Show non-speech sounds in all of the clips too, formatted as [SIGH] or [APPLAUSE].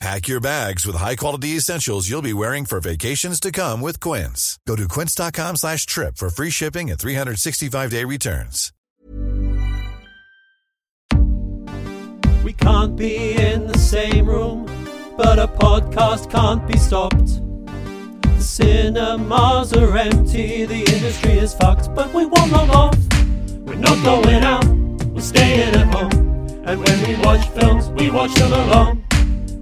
Pack your bags with high-quality essentials you'll be wearing for vacations to come with Quince. Go to quince.com slash trip for free shipping and 365-day returns. We can't be in the same room, but a podcast can't be stopped. The cinemas are empty, the industry is fucked, but we won't log off. We're not going out, we're staying at home. And when we watch films, we watch them alone.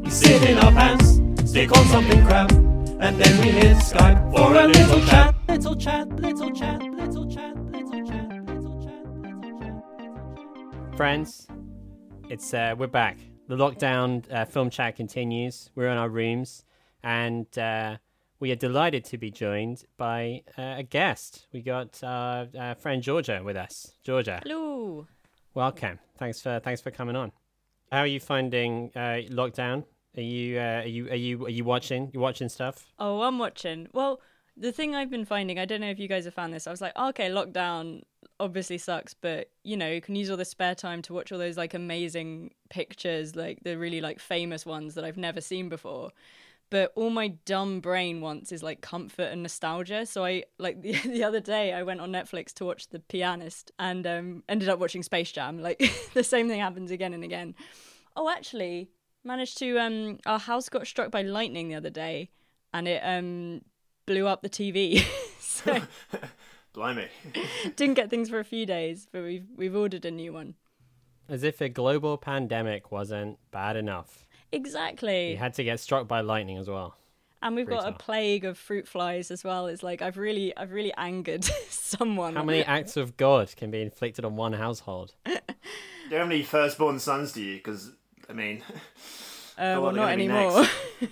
We sit in our pants, stick on something crap, and then we hit Skype for a little chat. Little chat, little chat, little chat, little chat, little chat, little chat. Friends, it's uh, we're back. The lockdown uh, film chat continues. We're in our rooms, and uh, we are delighted to be joined by uh, a guest. We got our uh, friend Georgia with us. Georgia, Hello. welcome. Thanks for thanks for coming on. How are you finding uh, lockdown? Are you uh, are you are you are you watching? You watching stuff? Oh, I'm watching. Well, the thing I've been finding, I don't know if you guys have found this. I was like, okay, lockdown obviously sucks, but you know, you can use all the spare time to watch all those like amazing pictures, like the really like famous ones that I've never seen before. But all my dumb brain wants is like comfort and nostalgia. So I like [LAUGHS] the, the other day I went on Netflix to watch The Pianist and um, ended up watching Space Jam. Like [LAUGHS] the same thing happens again and again. Oh, actually, managed to um our house got struck by lightning the other day and it um blew up the TV. [LAUGHS] so [LAUGHS] Blimey. [LAUGHS] didn't get things for a few days, but we've we've ordered a new one. As if a global pandemic wasn't bad enough. Exactly. You had to get struck by lightning as well. and we've got a plague of fruit flies as well. It's like I've really I've really angered someone. How many acts of God can be inflicted on one household? Do you have any firstborn sons, do you? Because, I mean, [LAUGHS] Uh, well, not they're gonna be anymore.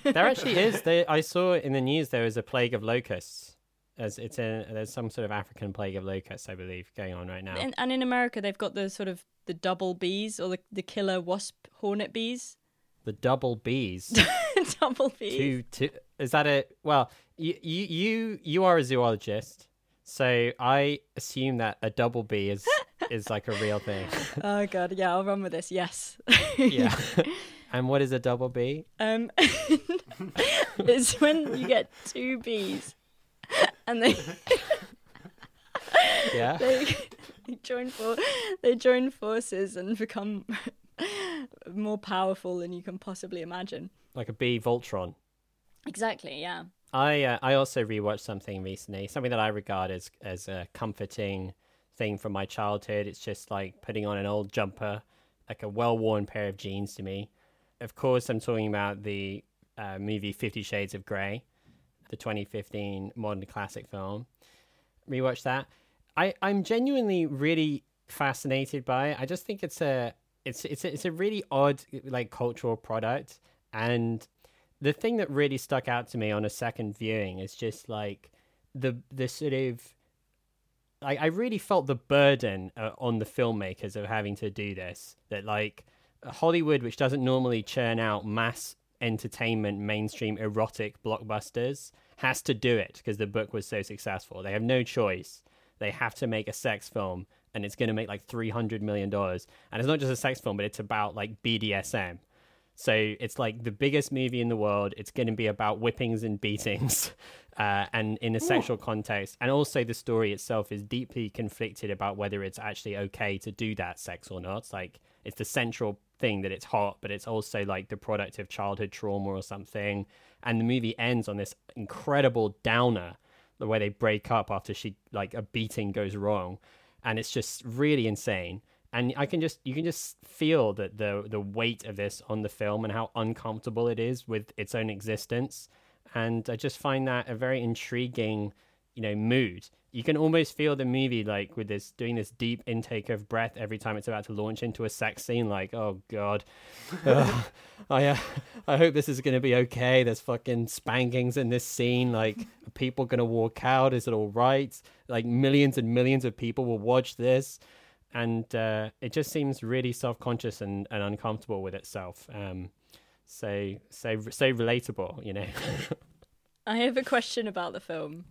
[LAUGHS] There actually is. There, I saw in the news there was a plague of locusts. As it's a, there's some sort of African plague of locusts, I believe, going on right now. and, and in America, they've got the sort of the double bees or the the killer wasp hornet bees. The double bees. [LAUGHS] double bees. two, two. Is that a well? You, you, you, you are a zoologist, so I assume that a double bee is is like a real thing. [LAUGHS] Oh god, yeah, I'll run with this. Yes. Yeah. [LAUGHS] and what is a double B? Um, [LAUGHS] it's when you get two bees, and they Yeah. they, they join for they join forces and become more powerful than you can possibly imagine. Like a B bee Voltron. Exactly. Yeah. I uh, I also rewatched something recently, something that I regard as as a comforting thing from my childhood. It's just like putting on an old jumper, like a well worn pair of jeans to me. Of course, I'm talking about the uh, movie Fifty Shades of Grey, the 2015 modern classic film. Rewatched that. I I'm genuinely really fascinated by it. I just think it's a it's it's a, it's a really odd like cultural product and the thing that really stuck out to me on a second viewing is just like the the sort of I really felt the burden uh, on the filmmakers of having to do this. That like Hollywood, which doesn't normally churn out mass entertainment, mainstream erotic blockbusters, has to do it because the book was so successful. They have no choice. They have to make a sex film, and it's going to make like three hundred million dollars. And it's not just a sex film, but it's about like BDSM. So it's like the biggest movie in the world. It's going to be about whippings and beatings, [LAUGHS] uh, and in a sexual context. And also, the story itself is deeply conflicted about whether it's actually okay to do that sex or not. It's like it's the central thing that it's hot, but it's also like the product of childhood trauma or something. And the movie ends on this incredible downer, the way they break up after she like a beating goes wrong. and it's just really insane. And I can just you can just feel that the the weight of this on the film and how uncomfortable it is with its own existence. And I just find that a very intriguing, you know, mood. You can almost feel the movie like with this doing this deep intake of breath every time it's about to launch into a sex scene. Like, oh god, Ugh. [LAUGHS] I uh, I hope this is gonna be okay. There's fucking spankings in this scene. Like, are people gonna walk out? Is it all right? Like, millions and millions of people will watch this, and uh, it just seems really self conscious and, and uncomfortable with itself. Um, so so so relatable, you know. [LAUGHS] I have a question about the film.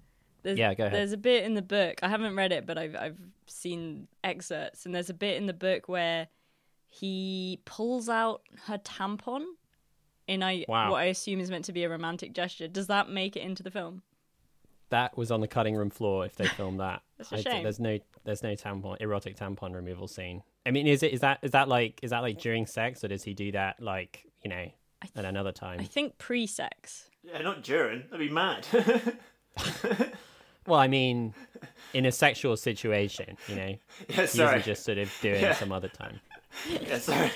There's, Yeah, go ahead. There's a bit in the book. I haven't read it, but I've I've seen excerpts, and there's a bit in the book where he pulls out her tampon in I Wow. what I assume is meant to be a romantic gesture. Does that make it into the film? that was on the cutting room floor if they filmed that. [LAUGHS] That's a I shame. there's no there's no tampon erotic tampon removal scene. I mean, is it is that is that like is that like during sex or does he do that like you know at another time? I think pre-sex. Yeah, not during. That'd be mad. [LAUGHS] Well, I mean, in a sexual situation, you know, [LAUGHS] yeah, sorry. isn't just sort of doing Yeah. some other time. [LAUGHS] Yeah, sorry.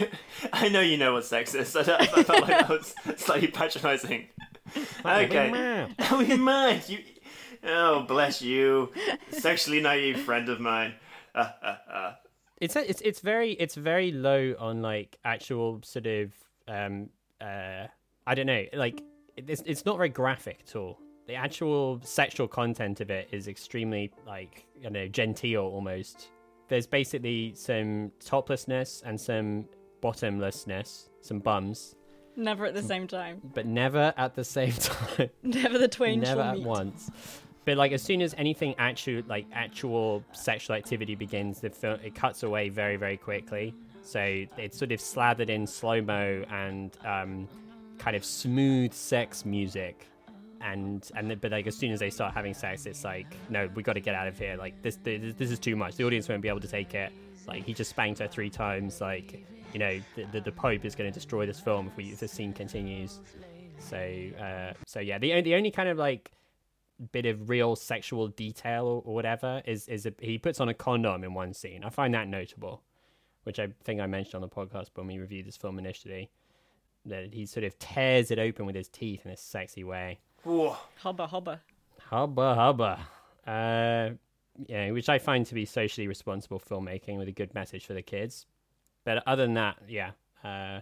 I know you know what sex is. I, I felt like that was slightly patronising. Okay. Meow. Are we mad? You. Oh, bless you, [LAUGHS] sexually naive friend of mine. [LAUGHS] It's a- it's it's very it's very low on like actual sort of um uh I don't know like it's it's not very graphic at all. The actual sexual content of it is extremely like you know genteel almost. There's basically some toplessness and some bottomlessness, some bums, Never at the same time. but never at the same [LAUGHS] time. Never the twain never shall at meet. once. But like as soon as anything actual like actual sexual activity begins, the film it cuts away very very quickly. So it's sort of slathered in slow mo and um, kind of smooth sex music, and and then- but like as soon as they start having sex, it's like no, we got to get out of here. Like this this, this is too much. The audience won't be able to take it. Like he just spanked her three times. Like you know the the, the Pope is going to destroy this film if we if this scene continues. So uh, so yeah, the the only kind of like bit of real sexual detail or, or whatever is is a, he puts on a condom in one scene. I find that notable, which I think I mentioned on the podcast when we reviewed this film initially. That he sort of tears it open with his teeth in a sexy way. Whoa. Hubba hubba. Hubba hubba. Uh, yeah, which I find to be socially responsible filmmaking with a good message for the kids. But other than that, yeah, uh,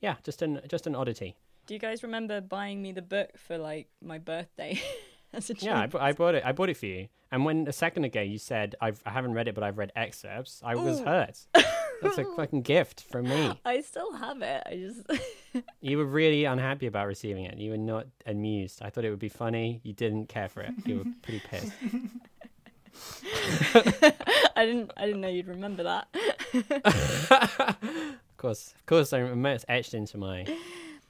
yeah, just an just an oddity. Do you guys remember buying me the book for like my birthday [LAUGHS] as a Yeah, I? I bought it. I bought it for you. And when a second ago you said I've, I haven't read it, but I've read excerpts, I was hurt. That's a [LAUGHS] fucking gift from me. [LAUGHS] I still have it. I just [LAUGHS] You were really unhappy about receiving it. You were not amused. I thought it would be funny. You didn't care for it. You were pretty pissed. I didn't I didn't know you'd remember that. Of course, of course, I remember it's etched into my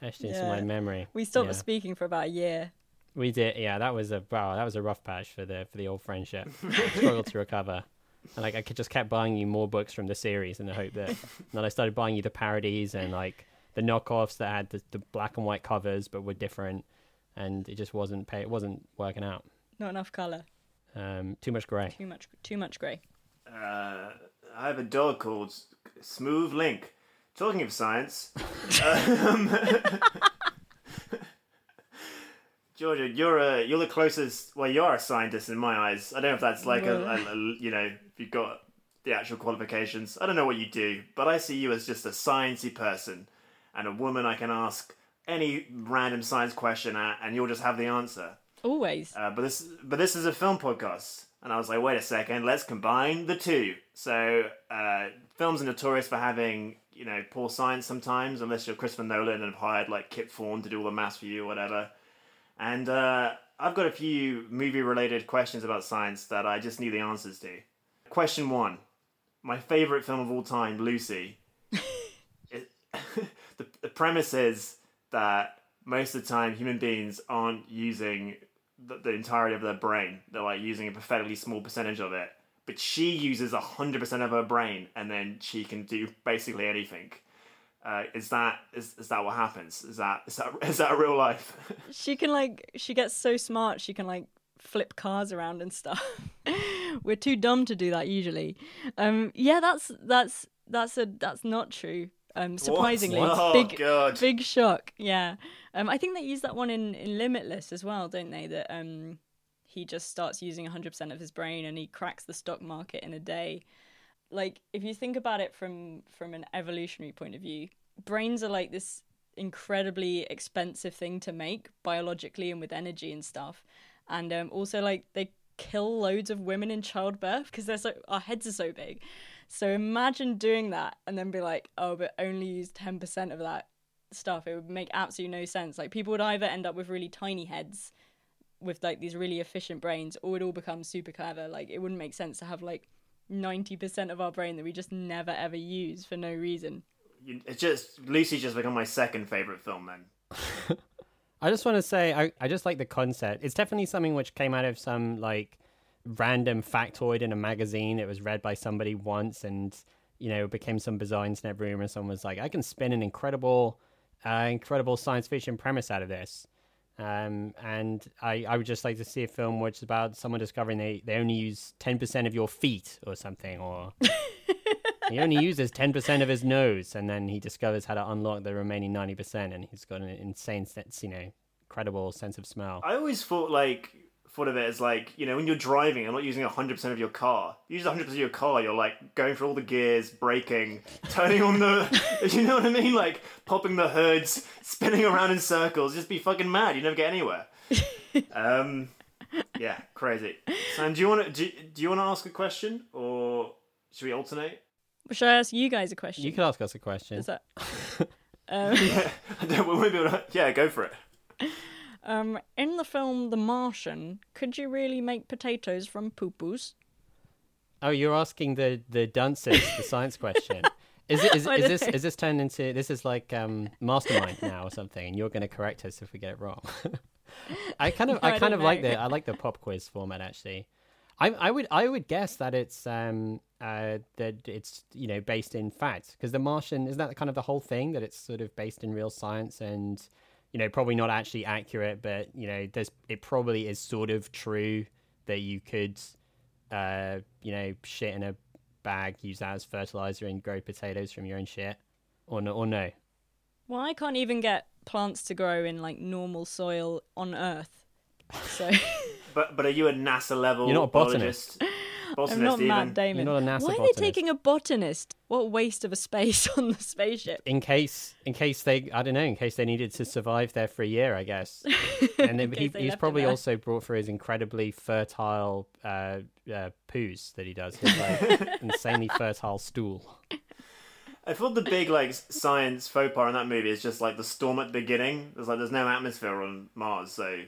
etched into my memory. We stopped Yeah. speaking for about a year. We did, yeah. That was a wow. That was a rough patch for the for the old friendship. Struggled to recover, and like I could just kept buying you more books from the series in the hope that. and then I started buying you the parodies and like the knockoffs that had the, the black and white covers but were different, and it just wasn't pay. It wasn't working out. Not enough color. Um, too much grey. Too much too much grey. Uh, I have a dog called Smooth Link. Talking of science, [LAUGHS] um, [LAUGHS] Georgia, you're a, you're the closest. Well, you are a scientist in my eyes. I don't know if that's like a, a, a you know, if you've got the actual qualifications. I don't know what you do, but I see you as just a sciencey person and a woman I can ask any random science question at, and you'll just have the answer. Always. Uh, but this but this is a film podcast, and I was like, wait a second, let's combine the two. So uh, films are notorious for having you know poor science sometimes, unless you're Christopher Nolan and have hired like Kip Thorne to do all the maths for you or whatever. And uh, I've got a few movie related questions about science that I just need the answers to. Question one: My favorite film of all time, Lucy. [LAUGHS] it, [LAUGHS] the, the premise is that most of the time human beings aren't using the, the entirety of their brain. They're like using a pathetically small percentage of it. But she uses 100% of her brain and then she can do basically anything. Uh, is that is, is that what happens? Is that is that is that real life? [LAUGHS] She can like she gets so smart she can like flip cars around and stuff. [LAUGHS] we're too dumb to do that usually. Um, yeah, that's that's that's a that's not true. Um, surprisingly, Oh, big God. big shock. Yeah, um, I think they use that one in in Limitless as well, don't they? That um, he just starts using 100% of his brain and he cracks the stock market in a day. Like if you think about it from from an evolutionary point of view, brains are like this incredibly expensive thing to make biologically and with energy and stuff. And um, also like they kill loads of women in childbirth because they're so our heads are so big. So imagine doing that and then be like, oh, but only use 10% of that stuff. It would make absolutely no sense. Like people would either end up with really tiny heads with like these really efficient brains or it all becomes super clever. Like it wouldn't make sense to have like 90% of our brain that we just never ever use for no reason. You- It's just Lucy just become my second favorite film. Then [LAUGHS] I just want to say I, I just like the concept. It's definitely something which came out of some like random factoid in a magazine. It was read by somebody once and you know became some bizarre internet rumor. And someone was like, I can spin an incredible, uh, incredible science fiction premise out of this. Um, and I, I would just like to see a film which is about someone discovering they, they only use 10% of your feet or something, or [LAUGHS] he only uses 10% of his nose, and then he discovers how to unlock the remaining 90%, and he's got an insane sense, you know, incredible sense of smell. I always thought like thought of it as like you know when you're driving and not using hundred percent of your car. You use hundred percent of your car, you're like going through all the gears, braking, turning on the, [LAUGHS] you know what I mean, like popping the hoods, spinning around in circles, just be fucking mad. You never get anywhere. [LAUGHS] um, yeah, crazy. Sam, do you want to do, do you want to ask a question or should we alternate? Should I ask you guys a question? You could ask us a question. Is that [LAUGHS] um, I don't- we won't be able to- yeah, go for it. Um, in the film The Martian? Could you really make potatoes from poo-poos? Oh, you're asking the the dunces the science question. [LAUGHS] Is it is, is this is this turned into this is like um mastermind now or something, and you're going to correct us if we get it wrong? [LAUGHS] I kind of No, I I kind of like the I like the pop quiz format actually. I I would I would guess that it's um uh that it's you know based in fact because the Martian is that kind of the whole thing that it's sort of based in real science and you know probably not actually accurate but you know there's it probably is sort of true that you could uh you know shit in a bag use that as fertilizer and grow potatoes from your own shit or no or no Well, I can't even get plants to grow in like normal soil on Earth. So [LAUGHS] But but are you a NASA level? You're not a botanist. Biologist? Botanist I'm not even? Matt Damon. You're not a NASA Why are botanist. they taking a botanist? What waste of a space [LAUGHS] on the spaceship. in case in case they I don't know in case they needed to survive there for a year I guess [LAUGHS] and then he, he's probably also brought for his incredibly fertile uh, uh poos that he does his like [LAUGHS] insanely fertile stool I thought the big like science faux pas in that movie is just like the storm at the beginning. There's like there's no atmosphere on Mars, so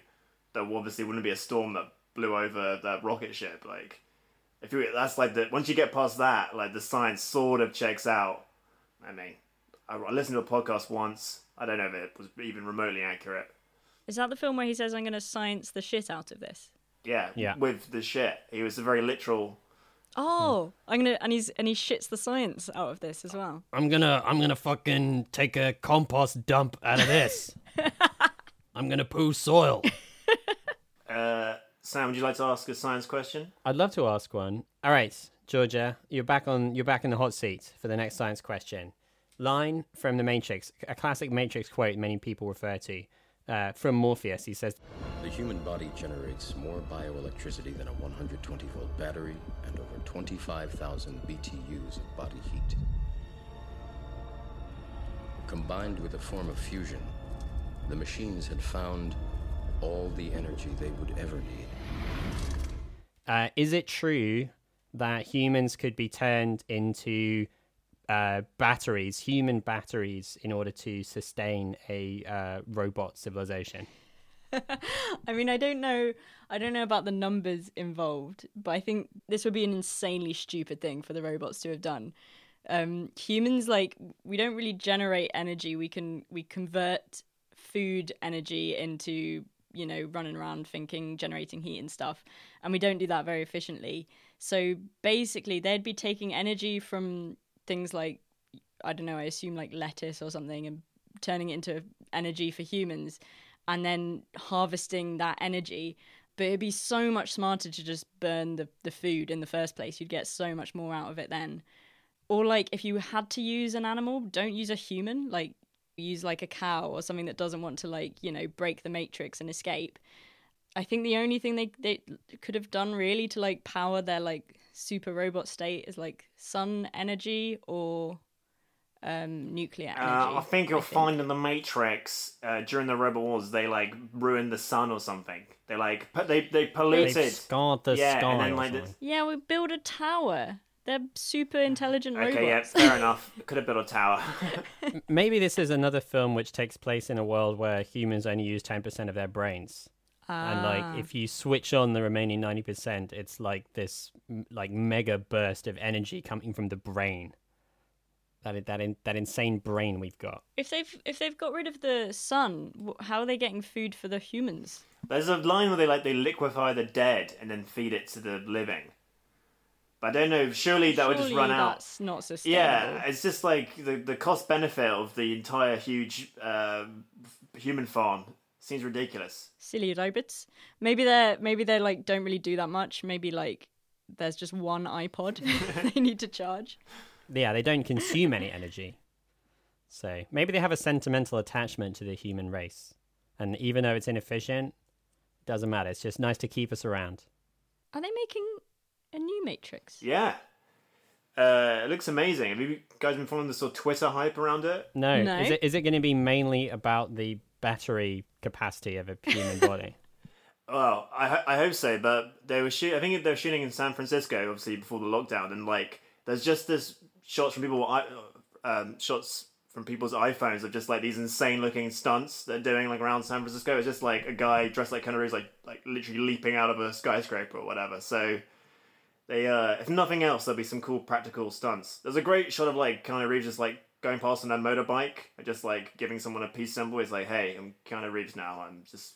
there obviously wouldn't be a storm that blew over that rocket ship. Like if you that's like the once you get past that, like the science sort of checks out. I mean, I, I listened to a podcast once. I don't know if it was even remotely accurate. Is that the film where he says, I'm going to science the shit out of this? Yeah, Yeah. With the shit, he was a very literal. Oh, I'm gonna and he's and he shits the science out of this as well. I'm gonna I'm gonna fucking take a compost dump out of this [LAUGHS] I'm gonna poo soil [LAUGHS] Uh, Sam, would you like to ask a science question? I'd love to ask one. All right, Georgia, you're back on. You're back in the hot seat for the next science question. Line from the Matrix, a classic Matrix quote many people refer to, uh, from Morpheus. He says, The human body generates more bioelectricity than a 120 volt battery and over 25,000 BTUs of body heat. Combined with a form of fusion, the machines had found all the energy they would ever need. Uh, "Is it true that humans could be turned into uh, batteries, human batteries, in order to sustain a uh, robot civilization?" [LAUGHS] I mean, I don't know. I don't know about the numbers involved, but I think this would be an insanely stupid thing for the robots to have done. Um, humans, like, we don't really generate energy. We can we convert food energy into you know running around thinking, generating heat and stuff, and we don't do that very efficiently. So basically, they'd be taking energy from things like I don't know. I assume like lettuce or something, and turning it into energy for humans and then harvesting that energy but it'd be so much smarter to just burn the, the food in the first place. You'd get so much more out of it then. Or like if you had to use an animal, don't use a human. Like use like a cow or something that doesn't want to like you know break the matrix and escape. I think the only thing they they could have done really to like power their like super robot state is like sun energy or um, nuclear energy. Uh, I think you'll find in the Matrix uh, during the Rebel Wars they like ruined the sun or something. They like pu- they they polluted. They've scarred the yeah, sky and then like. Yeah, we build a tower. They're super intelligent okay, yeah, fair [LAUGHS] enough. Could have built a tower. Maybe this is another film which takes place in a world where humans only use 10% of their brains. And Ah. like if you switch on the remaining 90%, it's like this like mega burst of energy coming from the brain. That that in, that insane brain we've got. If they've if they've got rid of the sun, how are they getting food for the humans? There's a line where they like they liquefy the dead and then feed it to the living. But I don't know. Surely that would just Surely run out. That's not sustainable. Yeah, it's just like the the cost benefit of the entire huge uh, human farm seems ridiculous. silly robots. Maybe they're maybe they like don't really do that much. Maybe like there's just one iPod [LAUGHS] [LAUGHS] they need to charge. Yeah, they don't consume any energy. So maybe they have a sentimental attachment to the human race. And even though it's inefficient, it doesn't matter. It's just nice to keep us around. Are they making a new Matrix? Yeah. Uh, it looks amazing. Have you guys been following the sort of Twitter hype around it? No. No. Is it is it going to be mainly about the battery capacity of a human [LAUGHS] body? Well, I ho- I hope so, but they were shoot. I think they were shooting in San Francisco, obviously before the lockdown, and like there's just this shots from people, I- um, shots from people's iPhones of just like these insane looking stunts they're doing like around San Francisco. It's just like a guy dressed like Keanu Reeves, like like literally leaping out of a skyscraper or whatever. So they, uh, if nothing else, there'll be some cool practical stunts. There's a great shot of like Keanu Reeves just like going past on a motorbike, and just like giving someone a peace symbol. He's like, "Hey, I'm Keanu Reeves now. I'm just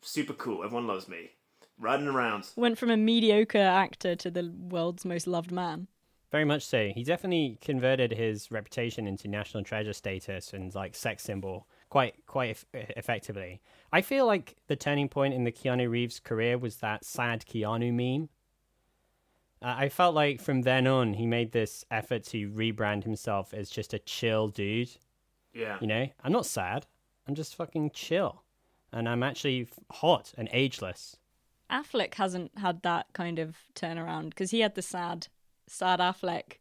super cool. Everyone loves me. Riding around. Went from a mediocre actor to the world's most loved man. Very much so. He definitely converted his reputation into national treasure status and like sex symbol quite quite eff- effectively. I feel like the turning point in the Keanu Reeves career was that sad Keanu meme. I felt like from then on he made this effort to rebrand himself as just a chill dude. Yeah. You know, I'm not sad. I'm just fucking chill, and I'm actually hot and ageless. Affleck hasn't had that kind of turnaround because he had the sad, sad Affleck.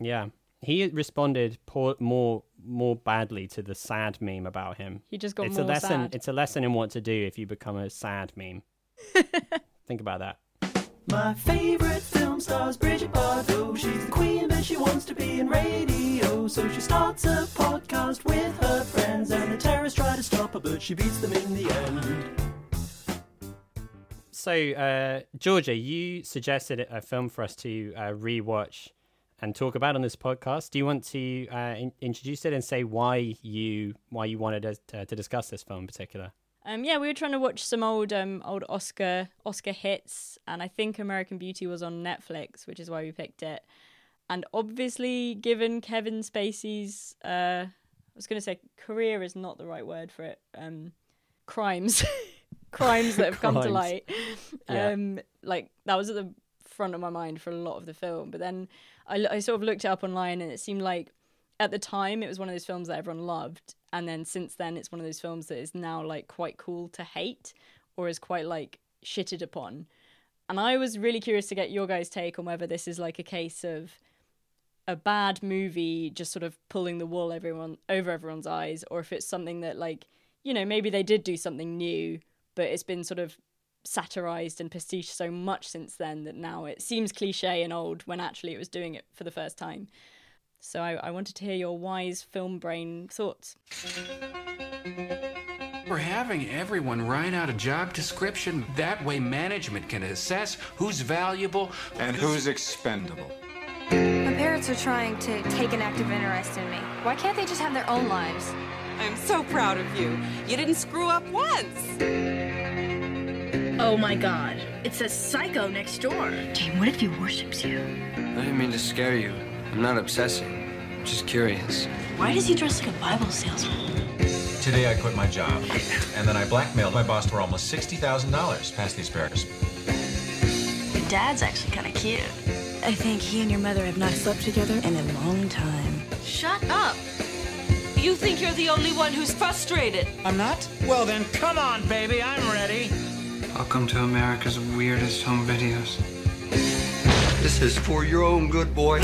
Yeah, he responded poor, more more badly to the sad meme about him. He just got it's more a lesson. sad. It's a lesson in what to do if you become a sad meme. [LAUGHS] Think about that. My favorite film stars Bridget Bardot. She's the queen, but she wants to be in radio. So she starts a podcast with her friends, and the terrorists try to stop her, but she beats them in the end. So, uh, Georgia, you suggested a film for us to uh, rewatch and talk about on this podcast. Do you want to uh, in- introduce it and say why you why you wanted us to, to discuss this film in particular? Um, yeah, we were trying to watch some old um old Oscar Oscar hits, and I think American Beauty was on Netflix, which is why we picked it. And obviously, given Kevin Spacey's, uh, I was going to say career is not the right word for it. Um, crimes, [LAUGHS] crimes that have come to Crimes. light. Yeah. Um, like that was at the front of my mind for a lot of the film. But then I, I sort of looked it up online, and it seemed like at the time it was one of those films that everyone loved and then since then it's one of those films that is now like quite cool to hate or is quite like shitted upon. And i was really curious to get your guys take on whether this is like a case of a bad movie just sort of pulling the wool everyone over everyone's eyes or if it's something that like you know maybe they did do something new but it's been sort of satirized and pastiche so much since then that now it seems cliche and old when actually it was doing it for the first time so I, I wanted to hear your wise film brain thoughts. We're having everyone write out a job description. That way, management can assess who's valuable and who's expendable. My parents are trying to take an active interest in me. Why can't they just have their own lives? I'm so proud of you. You didn't screw up once. Oh my god, it's a psycho next door. Jane, what if he worships you? I didn't mean to scare you. I'm not obsessing. I'm just curious. Why does he dress like a Bible salesman? Today I quit my job, and then I blackmailed my boss for almost $60,000 past the asparagus. Your dad's actually kind of cute. I think he and your mother have not slept together in a long time. Shut up! You think you're the only one who's frustrated. I'm not? Well then, come on, baby, I'm ready. Welcome to America's weirdest home videos. This is for your own good, boy.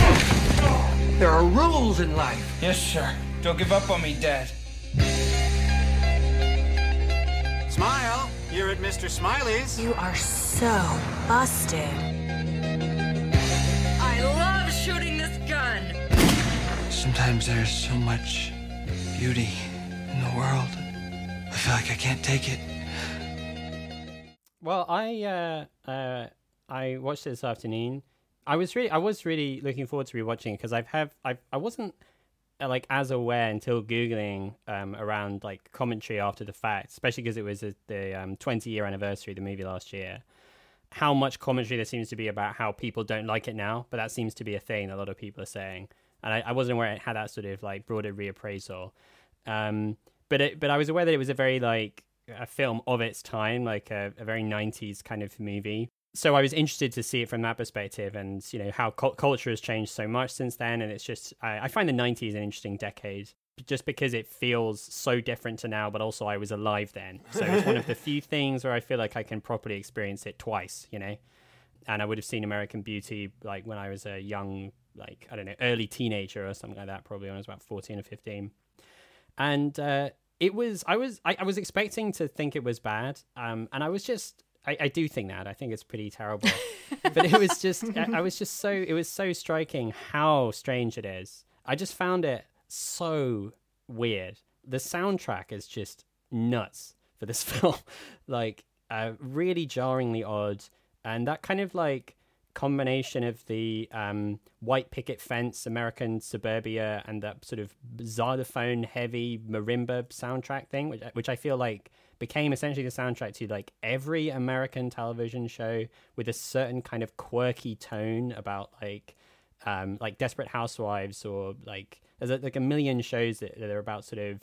There are rules in life. Yes, sir. Don't give up on me, Dad. Smile! You're at Mr. Smiley's. You are so busted. I love shooting this gun. Sometimes there's so much beauty in the world. I feel like I can't take it. Well, I uh, uh, I watched it this afternoon. I was really I was really looking forward to rewatching it because I've have I I wasn't uh, like as aware until googling um, around like commentary after the fact, especially because it was a, the um, 20 year anniversary of the movie last year. How much commentary there seems to be about how people don't like it now, but that seems to be a thing a lot of people are saying, and I, I wasn't aware it had that sort of like broader reappraisal. Um, but it, but I was aware that it was a very like a film of its time, like a, a very 90s kind of movie so I was interested to see it from that perspective, and you know how cu- culture has changed so much since then. And it's just I, I find the '90s an interesting decade, just because it feels so different to now. But also, I was alive then, [LAUGHS] so it's one of the few things where I feel like I can properly experience it twice. You know, and I would have seen American Beauty like when I was a young, like I don't know, early teenager or something like that, probably when I was about 14 or 15, and. uh it was I was I, I was expecting to think it was bad, um, and I was just I, I do think that. I think it's pretty terrible. [LAUGHS] but it was just, I, I was just so, it was so striking how strange it is. I just found it so weird. The soundtrack is just nuts for this [LAUGHS] film. like, uh, really jarringly odd. And that kind of like combination of the um, white picket fence, American suburbia, and that sort of xylophone heavy marimba soundtrack thing, which, which I feel like became essentially the soundtrack to like every American television show with a certain kind of quirky tone about like um, like Desperate Housewives or like there's like a million shows that, that are about sort of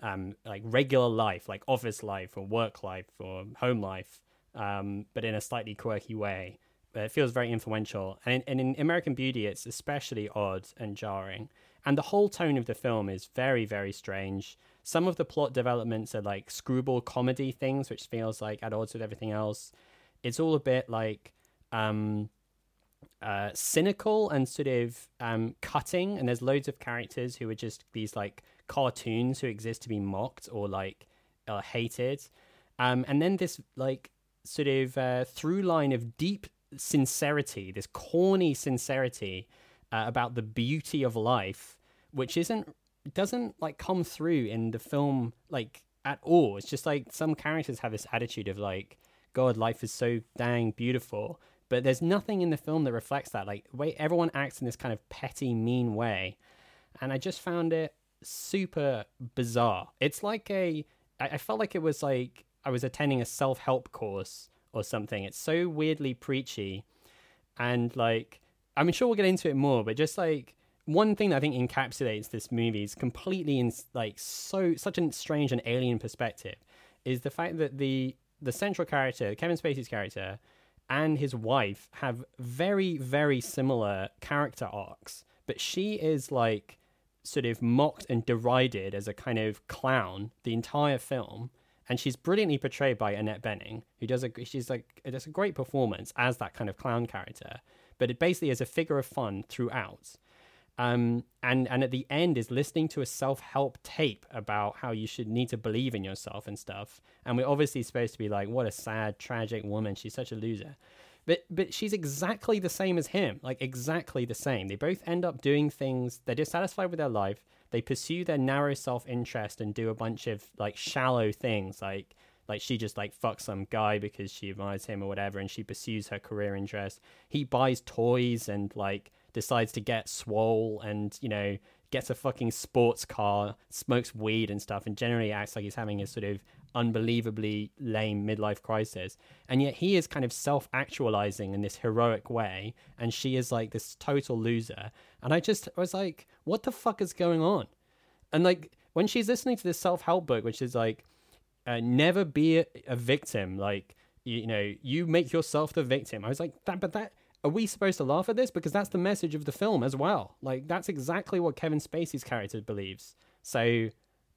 um, like regular life, like office life or work life or home life, um, but in a slightly quirky way. But it feels very influential, and in, and in American Beauty, it's especially odd and jarring. And the whole tone of the film is very, very strange. Some of the plot developments are like screwball comedy things, which feels like at odds with everything else. It's all a bit like um, uh, cynical and sort of um, cutting, and there's loads of characters who are just these like cartoons who exist to be mocked or like uh, hated. Um, and then this like sort of uh, through line of deep sincerity, this corny sincerity uh, about the beauty of life, which isn't doesn't like come through in the film like at all. It's just like some characters have this attitude of like, God, life is so dang beautiful. But there's nothing in the film that reflects that. Like, way everyone acts in this kind of petty, mean way. And I just found it super bizarre. It's like a, I felt like it was like I was attending a self help course or something. It's so weirdly preachy. And like, I'm sure we'll get into it more, but just like, one thing that I think encapsulates this movie is completely in like so such a strange and alien perspective is the fact that the the central character, Kevin Spacey's character, and his wife have very very similar character arcs, but she is like sort of mocked and derided as a kind of clown the entire film. And she's brilliantly portrayed by Annette Bening, who does a she's like does a great performance as that kind of clown character, but it basically is a figure of fun throughout um, and and at the end is listening to a self help tape about how you should need to believe in yourself and stuff. And we're obviously supposed to be like, what a sad, tragic woman. She's such a loser. But but she's exactly the same as him, like exactly the same. They both end up doing things. They're dissatisfied with their life. They pursue their narrow self interest and do a bunch of like shallow things, like like she just like fucks some guy because she admires him or whatever, and she pursues her career interest. He buys toys and like decides to get swole and you know gets a fucking sports car, smokes weed and stuff, and generally acts like he's having a sort of unbelievably lame midlife crisis. And yet he is kind of self actualizing in this heroic way, and she is like this total loser. And I just I was like, what the fuck is going on? And like, when she's listening to this self-help book which is like uh, never be a, a victim. Like you, you know you make yourself the victim. I was like that but that are we supposed to laugh at this? Because that's the message of the film as well. Like that's exactly what kevin spacey's character believes. So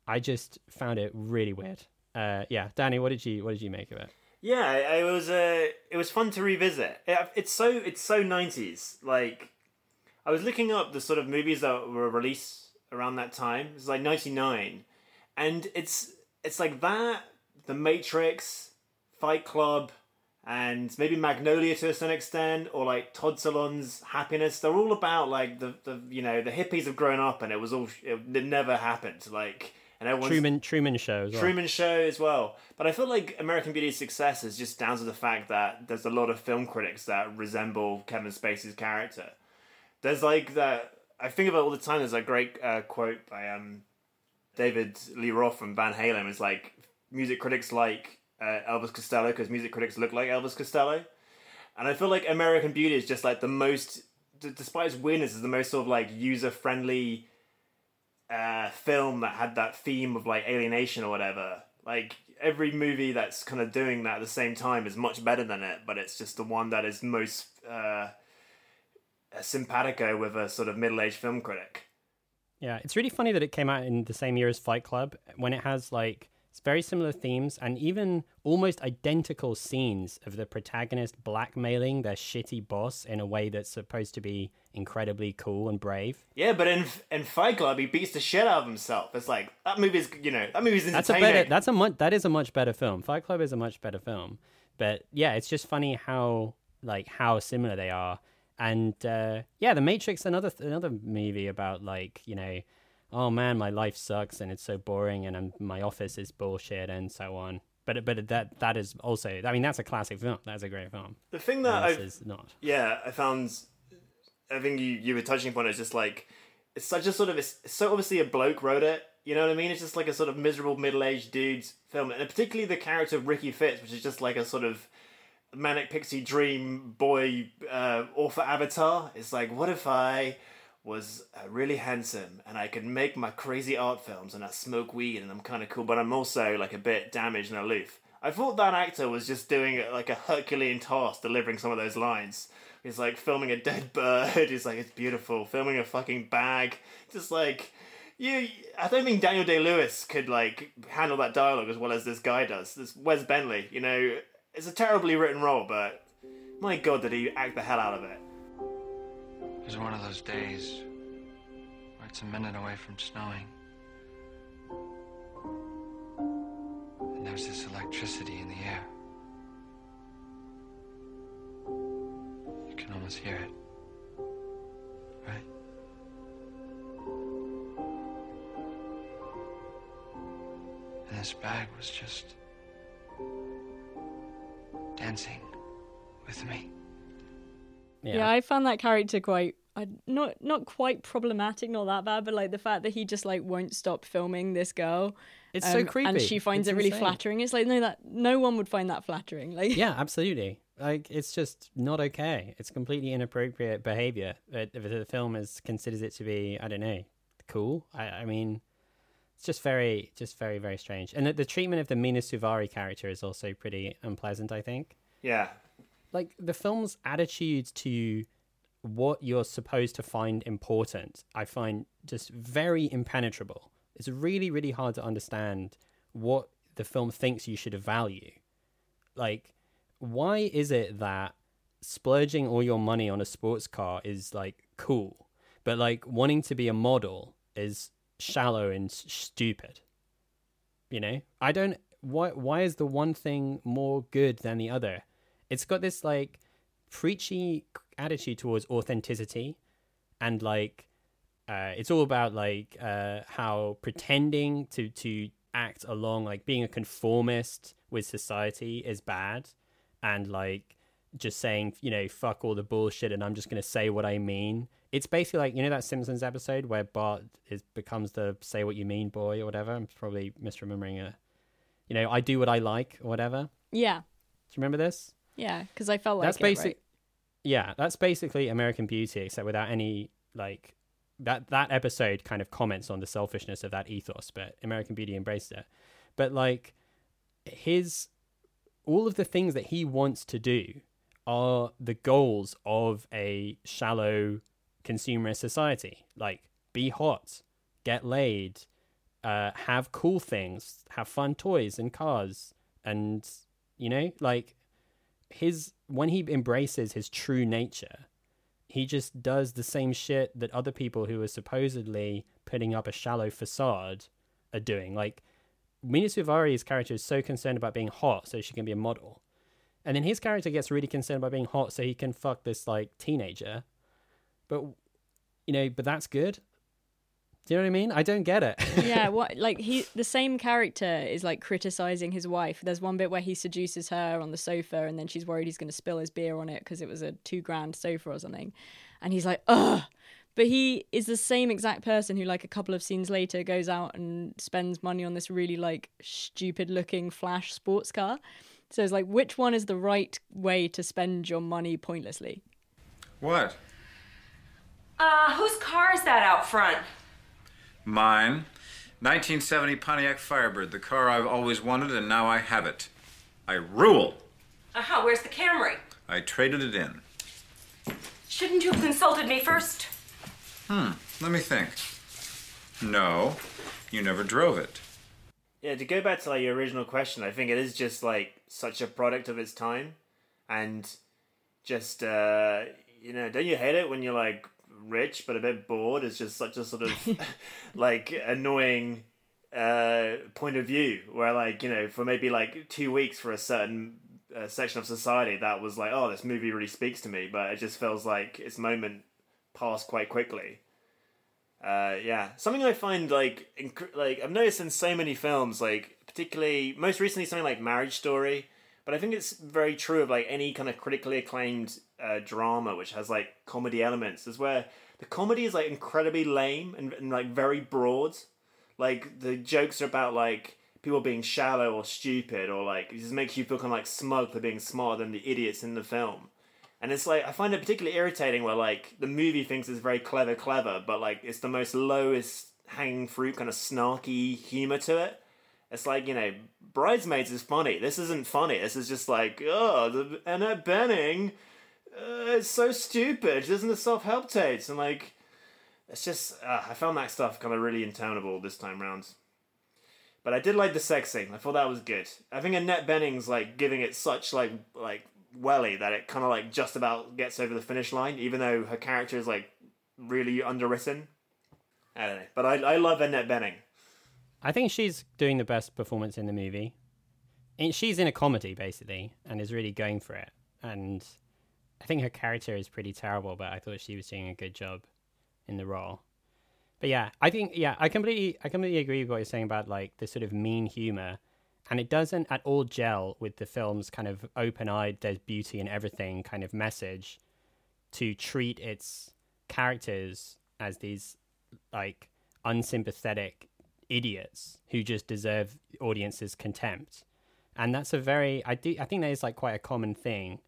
i just found it really weird. Uh yeah danny what did you what did you make of it? Yeah, it was uh, it was fun to revisit. It, it's so it's so nineties. Like, I was looking up the sort of movies that were released around that time. It's like ninety nine, and it's it's like that, The Matrix, Fight Club, and maybe Magnolia to a certain extent, or like Todd Solondz Happiness. They're all about like the, the you know the hippies have grown up and it was all it, it never happened. Like and everyone's truman truman show as well. Truman Show as well. But I feel like American Beauty's success is just down to the fact that there's a lot of film critics that resemble Kevin Spacey's character. There's like that. I think of it all the time. There's a great uh, quote by um, David Lee Roth from Van Halen. is like music critics like uh, Elvis Costello because music critics look like Elvis Costello. And I feel like American Beauty is just like the most, d- despite its weirdness, is the most sort of like user friendly uh, film that had that theme of like alienation or whatever. Like every movie that's kind of doing that at the same time is much better than it, but it's just the one that is most uh, simpatico with a sort of middle aged film critic. Yeah, it's really funny that it came out in the same year as Fight Club when it has like very similar themes and even almost identical scenes of the protagonist blackmailing their shitty boss in a way that's supposed to be incredibly cool and brave. Yeah, but in in Fight Club, he beats the shit out of himself. It's like that movie's you know that movie's That's a better that's a much that is a much better film. Fight Club is a much better film. But yeah, it's just funny how like how similar they are. And uh, yeah, The Matrix another another movie about like, you know, oh man, my life sucks and it's so boring and I'm, my office is bullshit and so on. But but that that is also I mean that's a classic film. That's a great film. The thing that I is not. yeah I found, I think you you were touching upon it, is just like it's such a sort of it's, it's so obviously a bloke wrote it. You know what I mean? It's just like a sort of miserable middle aged dude's film, and particularly the character of Ricky Fitts, which is just like a sort of manic pixie dream boy uh, author avatar. It's like, what if I was uh, really handsome and I could make my crazy art films and I smoke weed and I'm kind of cool, but I'm also like a bit damaged and aloof. I thought that actor was just doing like a Herculean task delivering some of those lines. He's like filming a dead [LAUGHS] bird. He's like, it's beautiful. Filming a fucking bag. Just like, you. I don't think Daniel Day Lewis could like handle that dialogue as well as this guy does. This Wes Bentley. You know, it's a terribly written role, but my god, did he act the hell out of it? It was one of those days where it's a minute away from snowing. And there's this electricity in the air. You can almost hear it. Right? And this bag was just dancing with me. Yeah. I found that character quite I, not not quite problematic, not that bad, but like the fact that he just like won't stop filming this girl. It's so um, creepy, and she finds It's it really insane. flattering. It's like no, that no one would find that flattering. Like yeah, absolutely. Like it's just not okay. It's completely inappropriate behavior. If the film is considers it to be, I don't know, cool. I, I mean, it's just very, just very, very strange. And the, the treatment of the Mina Suvari character is also pretty unpleasant. I think. Yeah. Like the film's attitudes to what you're supposed to find important, I find just very impenetrable. It's really, really hard to understand what the film thinks you should value. Like, why is it that splurging all your money on a sports car is like cool, but like wanting to be a model is shallow and stupid? You know, I don't. Why? Why is the one thing more good than the other? It's got this like preachy attitude towards authenticity, and like uh, it's all about like uh, how pretending to to act along like being a conformist with society is bad, and like just saying you know fuck all the bullshit and I'm just gonna say what I mean. It's basically like you know that Simpsons episode where Bart is becomes the say what you mean boy or whatever. I'm probably misremembering it. You know, I do what I like or whatever. yeah, Do you remember this? yeah, because I felt like that's it, basic. right? Yeah, that's basically American Beauty, except without any like that that episode kind of comments on the selfishness of that ethos, but American Beauty embraced it. But like his all of the things that he wants to do are the goals of a shallow consumerist society. Like be hot, get laid, uh, have cool things, have fun toys and cars, and you know, like his when he embraces his true nature, he just does the same shit that other people who are supposedly putting up a shallow facade are doing. Like Mina Suvari's character is so concerned about being hot so she can be a model. And then his character gets really concerned about being hot so he can fuck this like teenager. But you know, but that's good. Do you know what I mean? I don't get it. [LAUGHS] yeah, what like he the same character is like criticizing his wife. There's one bit where he seduces her on the sofa, and then she's worried he's going to spill his beer on it because it was a two grand sofa or something, and he's like, ugh. But he is the same exact person who, like, a couple of scenes later, goes out and spends money on this really like stupid looking flash sports car. So it's like, which one is the right way to spend your money pointlessly? What? Uh, whose car is that out front? Mine. 1970 Pontiac Firebird, the car I've always wanted, and now I have it. I rule. Uh huh. Where's the Camry? I traded it in. Shouldn't you have consulted me first? Hmm, let me think. No, you never drove it. Yeah, to go back to like your original question, I think it is just like such a product of its time, and just uh, you know, don't you hate it when you're like rich but a bit bored? It's just such a sort of [LAUGHS] like annoying uh, point of view where like you know for maybe like two weeks for a certain uh, section of society that was like oh this movie really speaks to me, but it just feels like its moment passed quite quickly. Uh, yeah, something I find like inc- like I've noticed in so many films, like particularly most recently something like Marriage Story, but I think it's very true of like any kind of critically acclaimed uh, drama which has like comedy elements, is where the comedy is like incredibly lame and, and like very broad. Like the jokes are about like people being shallow or stupid, or like it just makes you feel kind of like smug for being smarter than the idiots in the film. And it's like I find it particularly irritating where like the movie thinks it's very clever, clever, but like it's the most lowest hanging fruit kind of snarky humor to it. It's like you know, Bridesmaids is funny. This isn't funny. This is just like oh, the Annette Bening, uh, it's so stupid. She doesn't the self help tapes and like, it's just uh, I found that stuff kind of really intolerable this time round. But I did like the sex scene. I thought that was good. I think Annette Bening's like giving it such like like welly that it kind of like just about gets over the finish line, even though her character is like really underwritten. I don't know, but I I love Annette Bening. I think she's doing the best performance in the movie. She's in a comedy basically, and is really going for it. And I think her character is pretty terrible, but I thought she was doing a good job in the role. But yeah, I think yeah, I completely I completely agree with what you're saying about like the sort of mean humor and it doesn't at all gel with the film's kind of open-eyed there's beauty in everything kind of message to treat its characters as these like unsympathetic idiots who just deserve audience's contempt and that's a very i do i think that is like quite a common thing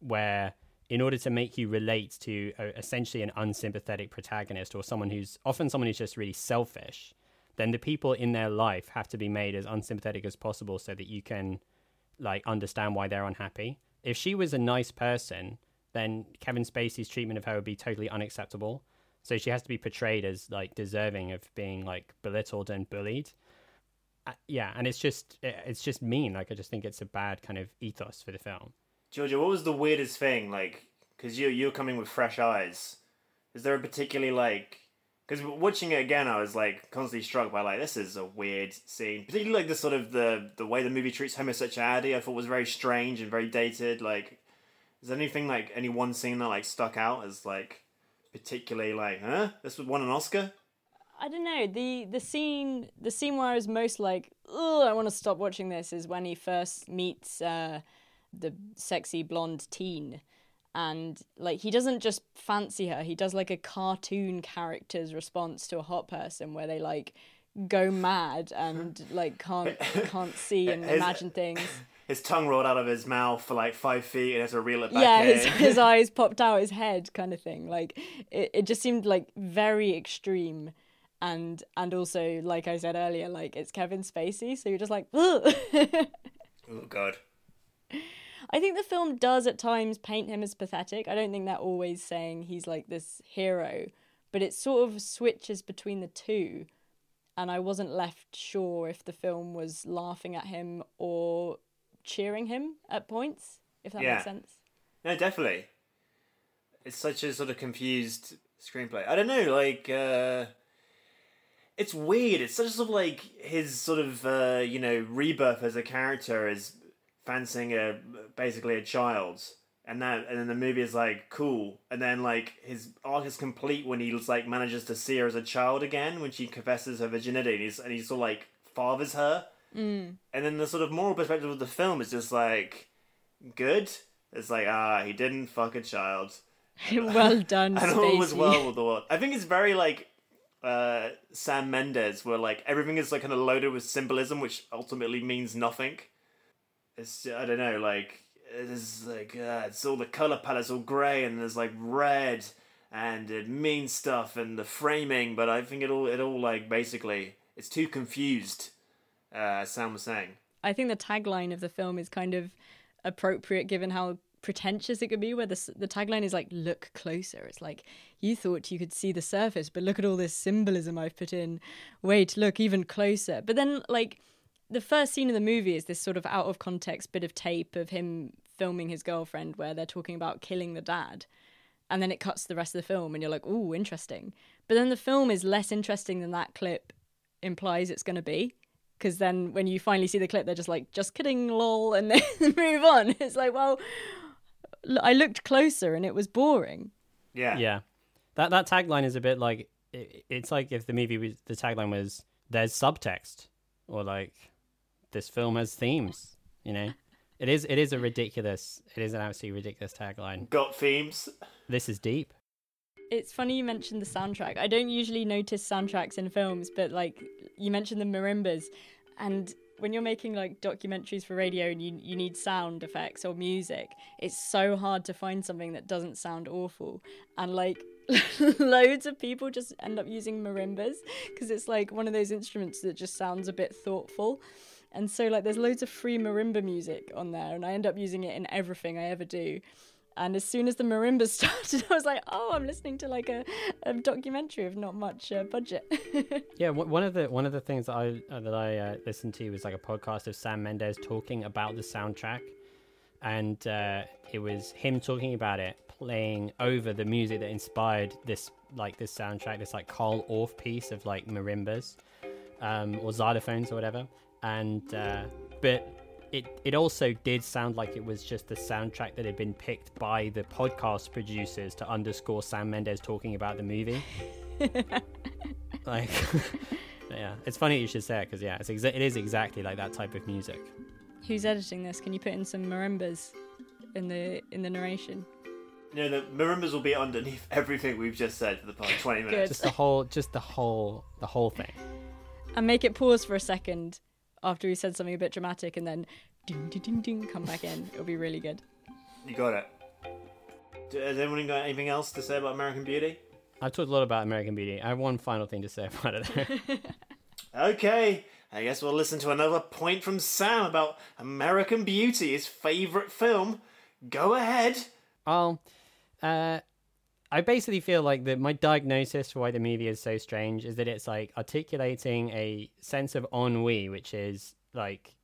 where in order to make you relate to a, essentially an unsympathetic protagonist or someone who's often someone who's just really selfish then the people in their life have to be made as unsympathetic as possible so that you can like understand why they're unhappy. If she was a nice person, then Kevin Spacey's treatment of her would be totally unacceptable. So she has to be portrayed as like deserving of being like belittled and bullied. Uh, yeah, and it's just it's just mean. Like I just think it's a bad kind of ethos for the film. Georgia, what was the weirdest thing? Like, because you you're coming with fresh eyes. Is there a particularly like because watching it again, I was like constantly struck by like this is a weird scene, particularly like the sort of the the way the movie treats homosexuality. I thought was very strange and very dated. Like, is there anything like any one scene that like stuck out as like particularly like, huh? This won an Oscar. I don't know the the scene the scene where I was most like, oh, I want to stop watching this is when he first meets uh, the sexy blonde teen. And like he doesn't just fancy her he does like a cartoon character's response to a hot person where they like go mad and like can't [LAUGHS] can't see and His- imagine things. [LAUGHS] his tongue rolled out of his mouth for like five feet and has to reel it back yeah, his, his [LAUGHS] eyes popped out his head, kind of thing. Like it, it just seemed like very extreme, and and also like I said earlier, like it's Kevin Spacey, so you're just like, oh god. I think the film does at times paint him as pathetic. I don't think they're always saying he's like this hero, but it sort of switches between the two. And I wasn't left sure if the film was laughing at him or cheering him at points, if that Yeah. makes sense. No, definitely. It's such a sort of confused screenplay. I don't know, like uh it's weird. It's such a sort of like his sort of uh, you know, rebirth as a character is fancying a basically a child. And that and then the movie is like cool. And then like his arc is complete when he like manages to see her as a child again when she confesses her virginity and he's and he sort of like fathers her. Mm. And then the sort of moral perspective of the film is just like good. It's like ah, he didn't fuck a child. [LAUGHS] well done, [LAUGHS] and all was well with the world. I think it's very like uh, Sam Mendes, where like everything is like kind of loaded with symbolism, which ultimately means nothing. It's I don't know, like it's like uh, it's all the color palette's all gray, and there's like red, and it means stuff, and the framing. But I think it all it all like basically it's too confused. Uh, as Sam was saying. I think the tagline of the film is kind of appropriate given how pretentious it could be. Where the the tagline is like, "Look closer." It's like you thought you could see the surface, but look at all this symbolism I've put in. Wait, look even closer. But then, like, the first scene of the movie is this sort of out of context bit of tape of him filming his girlfriend, where they're talking about killing the dad. And then it cuts to the rest of the film, and you're like, "Ooh, interesting." But then the film is less interesting than that clip implies it's going to be because then when you finally see the clip they're just like just kidding lol and then [LAUGHS] move on it's like well I looked closer and it was boring Yeah. Yeah. That that tagline is a bit like it, it's like if the movie was the tagline was there's subtext or like this film has themes, you know. It is it is a ridiculous it is an absolutely ridiculous tagline. Got themes. This is deep. it's funny you mentioned the soundtrack i don't usually notice soundtracks in films but like you mentioned the marimbas and when you're making like documentaries for radio and you, you need sound effects or music it's so hard to find something that doesn't sound awful and like [LAUGHS] loads of people just end up using marimbas because it's like one of those instruments that just sounds a bit thoughtful and so like there's loads of free marimba music on there and i end up using it in everything i ever do. And as soon as the marimbas [LAUGHS] started i was like oh i'm listening to like a, a documentary of not much uh, budget. [LAUGHS] Yeah, one one of the one of the things that I uh, that I uh, listened to was like a podcast of Sam Mendes talking about the soundtrack, and uh, it was him talking about it playing over the music that inspired this like this soundtrack, this like Carl Orff piece of like marimbas, um, or xylophones or whatever, and uh, but. It, it also did sound like it was just the soundtrack that had been picked by the podcast producers to underscore Sam Mendes talking about the movie. [LAUGHS] like [LAUGHS] yeah it's funny you should say it because yeah it's exa- it is exactly like that type of music who's editing this can you put in some marimbas in the in the narration You know, the marimbas will be underneath [LAUGHS] everything we've just said for the past 20 minutes. just the whole just the whole the whole thing and make it pause for a second after he said something a bit dramatic and then ding ding ding ding come back in it'll be really good You got it. Has anyone got anything else to say about American Beauty? i've talked a lot about american beauty i have one final thing to say [LAUGHS] about it. [LAUGHS] Okay, I guess we'll listen to another point from Sam about American Beauty, his favourite film. Go ahead. Well, uh, I basically feel like that my diagnosis for why the movie is so strange is that it's like articulating a sense of ennui, which is like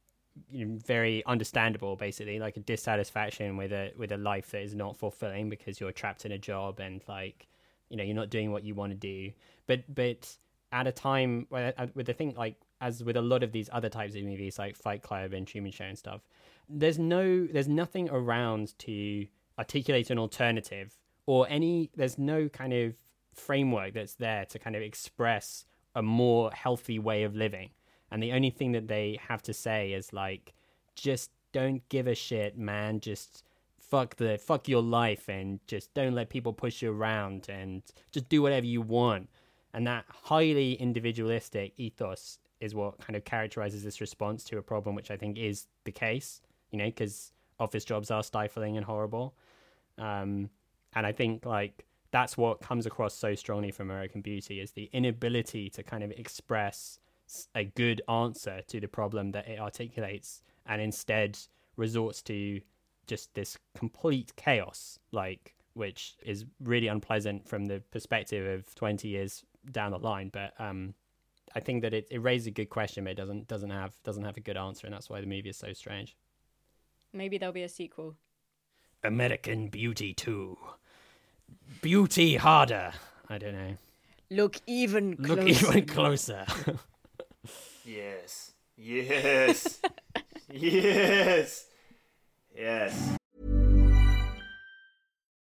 you know, very understandable, basically, like a dissatisfaction with a with a life that is not fulfilling because you're trapped in a job and like you know you're not doing what you want to do. But but at a time where with the thing like as with a lot of these other types of movies like Fight Club and Truman Show and stuff, there's no there's nothing around to articulate an alternative or any there's no kind of framework that's there to kind of express a more healthy way of living. And the only thing that they have to say is like just don't give a shit man. Just fuck the fuck your life and just don't let people push you around and just do whatever you want. And that highly individualistic ethos is what kind of characterizes this response to a problem which i think is the case you know, because office jobs are stifling and horrible. Um, and I think like that's what comes across so strongly from American Beauty is the inability to kind of express a good answer to the problem that it articulates, and instead resorts to just this complete chaos, like which is really unpleasant from the perspective of 20 years down the line. But um, I think that it, it raises a good question, but it doesn't doesn't have doesn't have a good answer, and that's why the movie is so strange. Maybe there'll be a sequel. American Beauty 2. Beauty harder. I don't know. Look even closer. Look even closer. Yes. Yes. yes. Yes.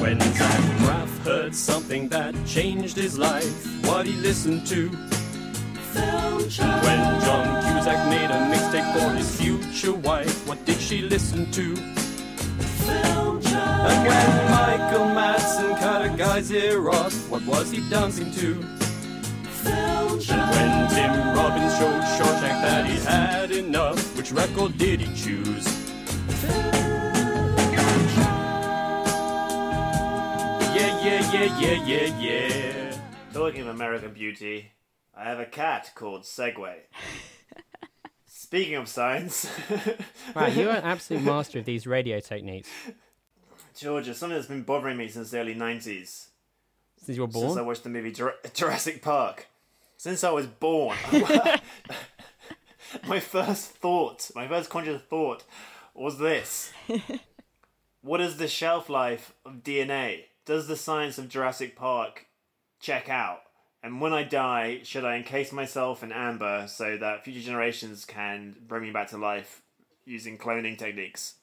When Zach Braff heard something that changed his life, what he listened to. Film When John Cusack made a mixtape for his future wife, what did she listen to? Film And when Michael Madsen cut a guy's ear off, what was he dancing to? And when Tim Robbins showed Shawshank that he had enough, which record did he choose? Yeah, yeah, yeah, yeah, yeah, yeah. Talking of American Beauty, I have a cat called Segway. Speaking of science, [LAUGHS] Wow, you're an absolute master of these radio techniques. Georgia, something that's been bothering me since the early 90s. Since you were born? Since I born? watched the movie Jura- Jurassic Park. Since I was born. [LAUGHS] [LAUGHS] my first thought, my first conscious thought was this. what is the shelf life of DNA? Does the science of Jurassic Park check out? And when I die, should I encase myself in amber so that future generations can bring me back to life using cloning techniques?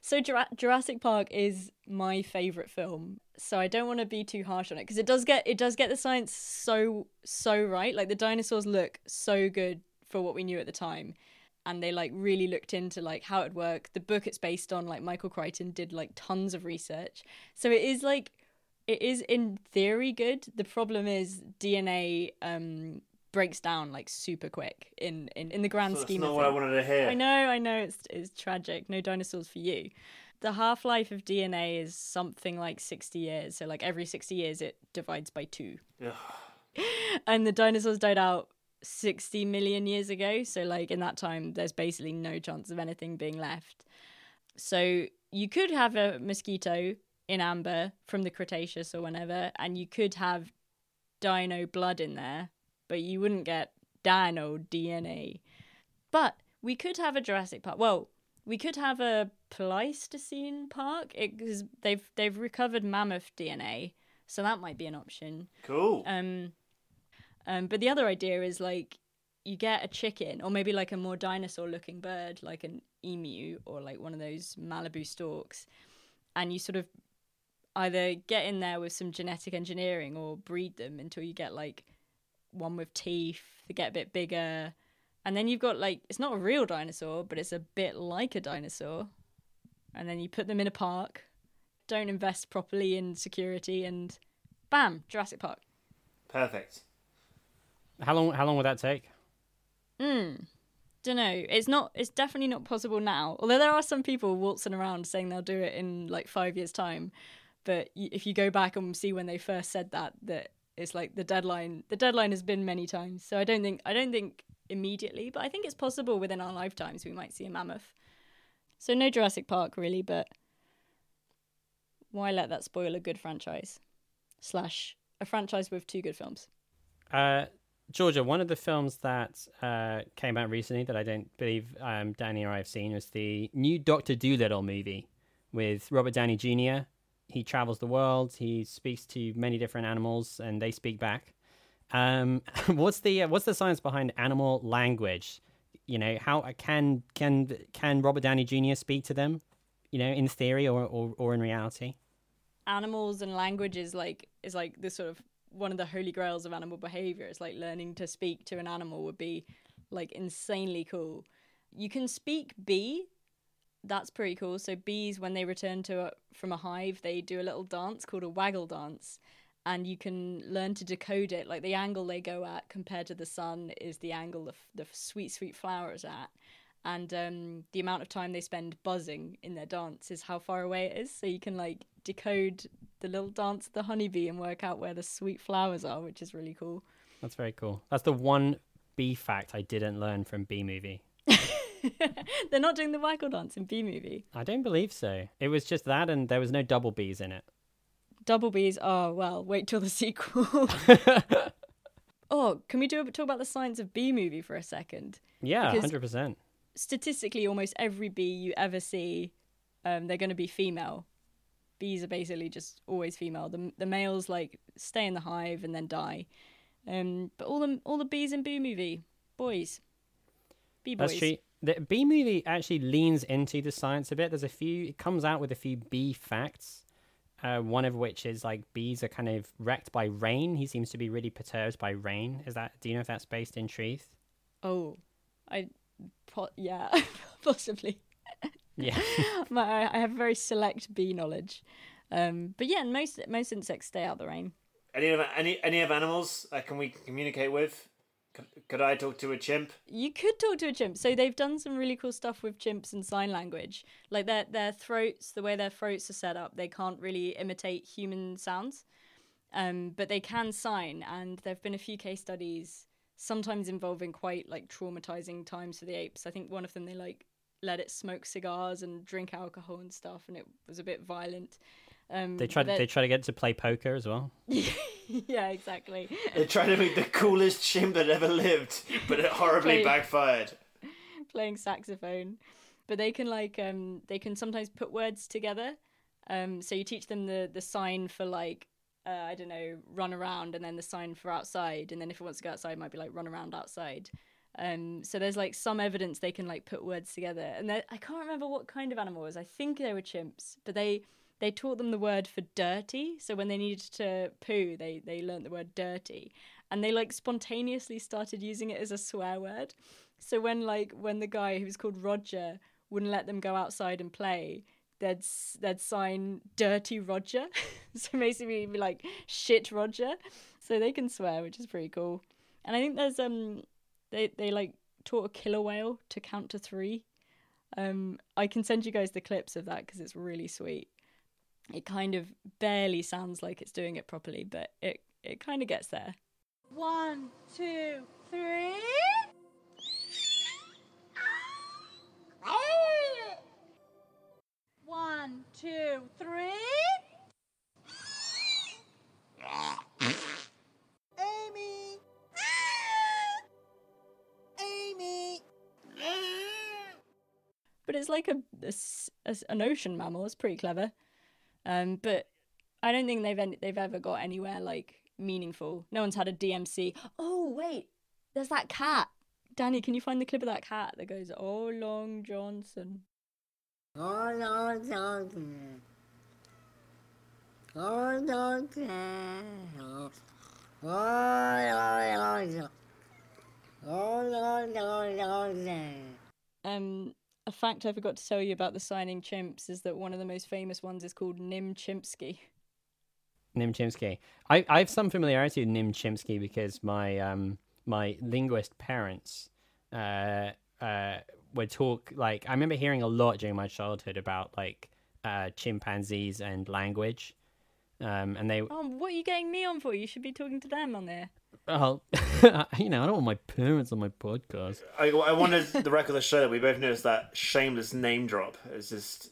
So Jura- Jurassic Park is my favorite film. So I don't want to be too harsh on it because it does get it does get the science so so right. Like the dinosaurs look so good for what we knew at the time. And they like really looked into like how it worked. The book it's based on, like Michael Crichton did like tons of research. So it is like it is in theory good. The problem is DNA um breaks down like super quick in in, in the grand So that's scheme not of what I things. wanted to hear. I know, I know it's it's tragic. No dinosaurs for you. The half life of DNA is something like sixty years. So like every sixty years it divides by two. [LAUGHS] and the dinosaurs died out 60 million years ago. So, like, in that time, there's basically no chance of anything being left. So, you could have a mosquito in amber from the Cretaceous or whenever, and you could have dino blood in there, but you wouldn't get dino DNA. But we could have a Jurassic Park. Well, we could have a Pleistocene Park because they've they've recovered mammoth DNA, so that might be an option. Cool. Um, um, but the other idea is like you get a chicken or maybe like a more dinosaur looking bird, like an emu or like one of those marabou storks, and you sort of either get in there with some genetic engineering or breed them until you get like one with teeth, they get a bit bigger. And then you've got like it's not a real dinosaur, but it's a bit like a dinosaur. And then you put them in a park, don't invest properly in security, and bam, Jurassic Park. Perfect. How long? How long would that take? Hmm. Don't know. It's not. It's definitely not possible now. Although there are some people waltzing around saying they'll do it in like five years' time. But if you go back and see when they first said that, that it's like the deadline. The deadline has been many times. So I don't think. I don't think immediately, but I think it's possible within our lifetimes we might see a mammoth. So no Jurassic Park really, but why let that spoil a good franchise? Slash a franchise with two good films. Uh, Georgia, one of the films that uh, came out recently that I don't believe um, Danny or I have seen was the new Doctor Dolittle movie with Robert Downey Jr. He travels the world. He speaks to many different animals, and they speak back. Um, [LAUGHS] what's the uh, what's the science behind animal language? You know, how can can can Robert Downey Jr. speak to them? You know, in theory or or, or in reality. Animals and language is like is like this sort of one of the holy grails of animal behavior. It's like learning to speak to an animal would be like insanely cool. You can speak bee. That's pretty cool. So bees, when they return to a, from a hive, they do a little dance called a waggle dance, and you can learn to decode it. Like the angle they go at compared to the sun is the angle the, the sweet sweet flower is at, and um, the amount of time they spend buzzing in their dance is how far away it is. So you can like decode the little dance of the honeybee and work out where the sweet flowers are, which is really cool. That's very cool. That's the one bee fact I didn't learn from Bee Movie. [LAUGHS] They're not doing the waggle dance in Bee Movie. I don't believe so. It was just that, and there was no double bees in it. Double bees. Oh well, wait till the sequel. [LAUGHS] [LAUGHS] oh, can we do talk about the science of Bee Movie for a second? Yeah, hundred percent. Statistically, almost every bee you ever see, um, they're going to be female. Bees are basically just always female. The the males like stay in the hive and then die. Um, but all the all the bees in Bee Movie, boys, bee boys. That's true. The Bee Movie actually leans into the science a bit. There's a few. It comes out with a few bee facts. Uh, one of which is like bees are kind of wrecked by rain. He seems to be really perturbed by rain. Is that? Do you know if that's based in truth? Oh, I, po- yeah, [LAUGHS] possibly. Yeah. [LAUGHS] [LAUGHS] My, I have very select bee knowledge, um, but yeah, most most insects stay out the rain. Any of any any of animals uh, can we communicate with? Could, could I talk to a chimp? You could talk to a chimp. So they've done some really cool stuff with chimps and sign language. Like their their throats, the way their throats are set up, they can't really imitate human sounds, um, but they can sign. And there've been a few case studies, sometimes involving quite like traumatizing times for the apes. I think one of them they like let it smoke cigars and drink alcohol and stuff, and it was a bit violent. Um, They tried. but They try to get it to play poker as well. [LAUGHS] yeah, exactly. They're trying to make the coolest chimp that ever lived, but it horribly Play- backfired. playing saxophone but they can like um they can sometimes put words together um so you teach them the the sign for like uh, i don't know run around and then the sign for outside and then if it wants to go outside it might be like run around outside um so there's like some evidence they can like put words together. And i can't remember what kind of animal it was. I think they were chimps but they they taught them the word for dirty. So when they needed to poo they they learned the word dirty. And they like spontaneously started using it as a swear word. So when like when the guy who was called Roger wouldn't let them go outside and play, they'd they'd sign "Dirty Roger," [LAUGHS] so basically be like "Shit Roger," so they can swear, which is pretty cool. And I think there's um they they like taught a killer whale to count to three. Um, I can send you guys the clips of that because it's really sweet. It kind of barely sounds like it's doing it properly, but it it kind of gets there. One, two, three. One, two, three. But it's like a an ocean mammal. It's pretty clever. Um, but I don't think they've en- they've ever got anywhere like meaningful. No one's had a DMC. Oh wait, there's that cat. Danny, can you find the clip of that cat that goes, "Oh, Long Johnson"? Oh, Long Johnson. Oh, Long Johnson. Oh, Long Johnson. Oh, no, Johnson. Um, a fact I forgot to tell you about the signing chimps is that one of the most famous ones is called Nim Chimpsky. Nim Chimpsky. I, I have some familiarity with Nim Chimpsky because my um my linguist parents uh uh would talk like I remember hearing a lot during my childhood about like uh chimpanzees and language. Um and they Oh, what are you getting me on for? You should be talking to them on there. Well [LAUGHS] you know, I don't want my parents on my podcast. I, I wanted the record to show that we both noticed that shameless name drop. It's just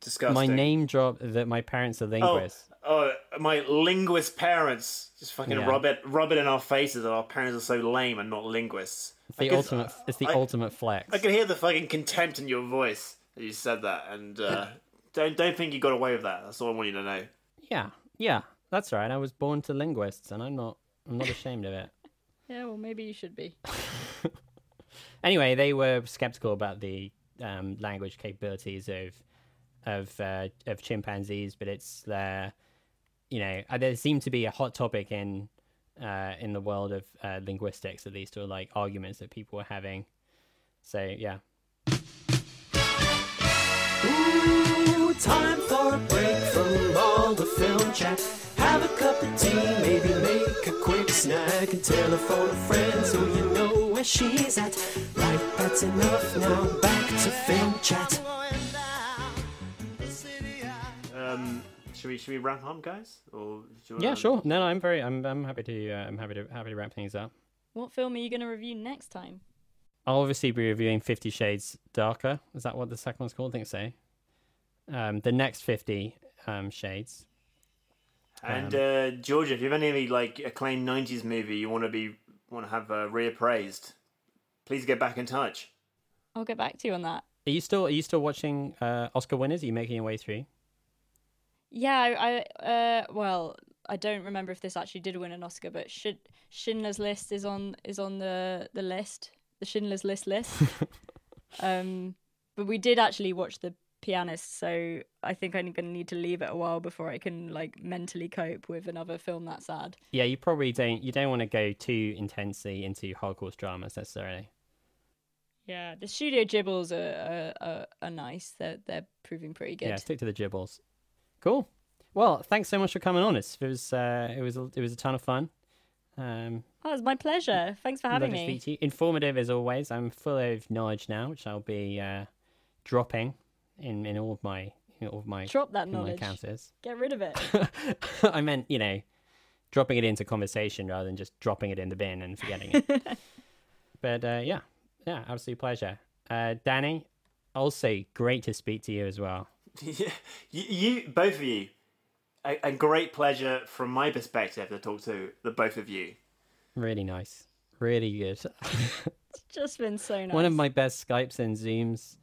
disgusting. My name drop that my parents are linguists. Oh, my linguist parents just fucking Yeah. rub it, rub it in our faces that our parents are so lame and not linguists. It's the could- ultimate it's the I- ultimate flex. I can hear the fucking contempt in your voice that you said that, and uh, [LAUGHS] don't don't think you got away with that. That's all I want you to know. Yeah. Yeah. That's right. I was born to linguists and I'm not I'm not ashamed of it. [LAUGHS] Yeah, well, maybe you should be. [LAUGHS] Anyway, they were skeptical about the um, language capabilities of of uh, of chimpanzees, but it's uh, you know uh, there seemed to be a hot topic in uh, in the world of uh, linguistics, at least, or like arguments that people were having. So yeah, Ooh, time for a break from all the film chat. Have a cup of tea, maybe make a snack and telephone a friend so you know where she's at. Right, that's enough now. Back to film chat. Um, should we should we wrap up, guys? Or do yeah, wanna- sure. No, no, I'm very, I'm, I'm happy to, uh, I'm happy to, happy to wrap things up. What film are you going to review next time? I'll obviously be reviewing Fifty Shades Darker. Is that what the second one's called? I think so. Um, the next Fifty um, Shades. And Um, uh, Georgia, if you have any like acclaimed '90s movie you want to be want to have uh, reappraised, please get back in touch. I'll get back to you on that. Are you still, are you still watching uh, Oscar winners? Are you making your way through? Yeah, I, I uh, well, I don't remember if this actually did win an Oscar, but Sch- Schindler's List is on is on the the list, the Schindler's List list. [LAUGHS] um, but we did actually watch The Pianist, so I think I'm going to need to leave it a while before I can like mentally cope with another film that sad. Yeah, you probably don't. You don't want to go too intensely into hardcore dramas necessarily. Yeah, the Studio Gibbles are are, are, nice. They're they're proving pretty good. Yeah, stick to the gibbles. Cool. Well, thanks so much for coming on. It's, it was, uh, it was, a- it was a ton of fun. Um, Oh, it's my pleasure. Thanks for having me. speak to you. Informative as always. I'm full of knowledge now, which I'll be uh, dropping in, in all of my, in all of my, Drop that in my knowledge. encounters. Get rid of it. [LAUGHS] I meant, you know, dropping it into conversation rather than just dropping it in the bin and forgetting it. [LAUGHS] but uh, yeah, yeah, absolute pleasure. Uh, Danny, also great to speak to you as well. Yeah, [LAUGHS] you, you both of you, a, a great pleasure from my perspective to talk to the both of you. Really nice. Really good. It's just been so nice. One of my best Skypes and Zooms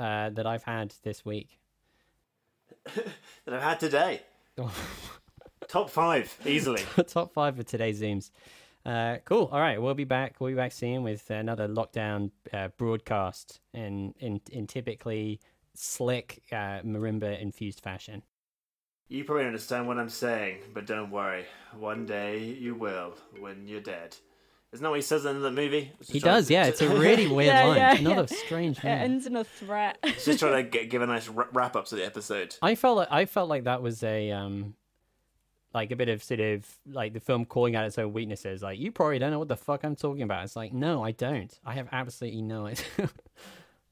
uh, that I've had this week. [LAUGHS] that I've had today. [LAUGHS] Top five, easily. [LAUGHS] Top five of today's Zooms. Uh, cool. All right, we'll be back. We'll be back soon with another lockdown uh, broadcast in, in in typically slick uh, marimba infused fashion. You probably understand what I'm saying, but don't worry. One day you will when you're dead. Isn't that what he says in the movie? He does, to- yeah. It's a [LAUGHS] really weird yeah, line. yeah, Another yeah. strange It ends in a threat. It's just trying to [LAUGHS] get, give a nice wrap up to the episode. I felt like I felt like that was a um like a bit of sort of like the film calling out its own weaknesses. Like you probably don't know what the fuck I'm talking about. It's like no, I don't. I have absolutely no idea. [LAUGHS]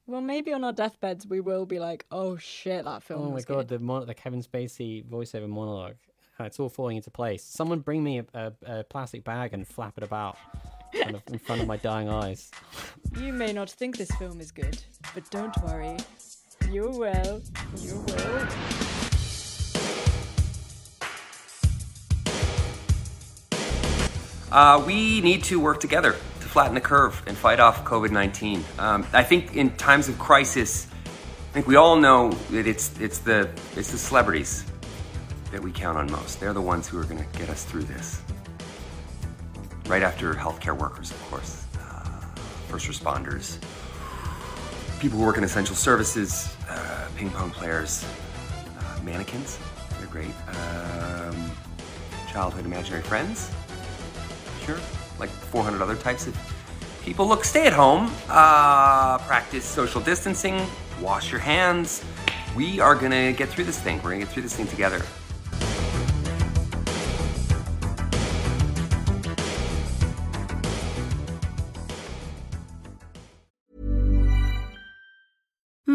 well, maybe on our deathbeds we will be like, "Oh shit, that film." oh my was god, good. the mon- the Kevin Spacey voiceover monologue. It's all falling into place. Someone bring me a, a, a plastic bag and flap it about kind of in front of my dying eyes. [LAUGHS] You may not think this film is good, but don't worry, you will. You will. Uh, we need to work together to flatten the curve and fight off COVID 19. Um, I think in times of crisis, I think we all know that it's, it's, the, it's the celebrities that we count on most. They're the ones who are going to get us through this. Right after healthcare workers, of course, uh, first responders, people who work in essential services, uh, ping pong players, uh, mannequins. They're great. Um, childhood imaginary friends. Sure. Like 400 other types of people. Look, stay at home, uh, practice social distancing, wash your hands. We are gonna get through this thing. We're gonna get through this thing together.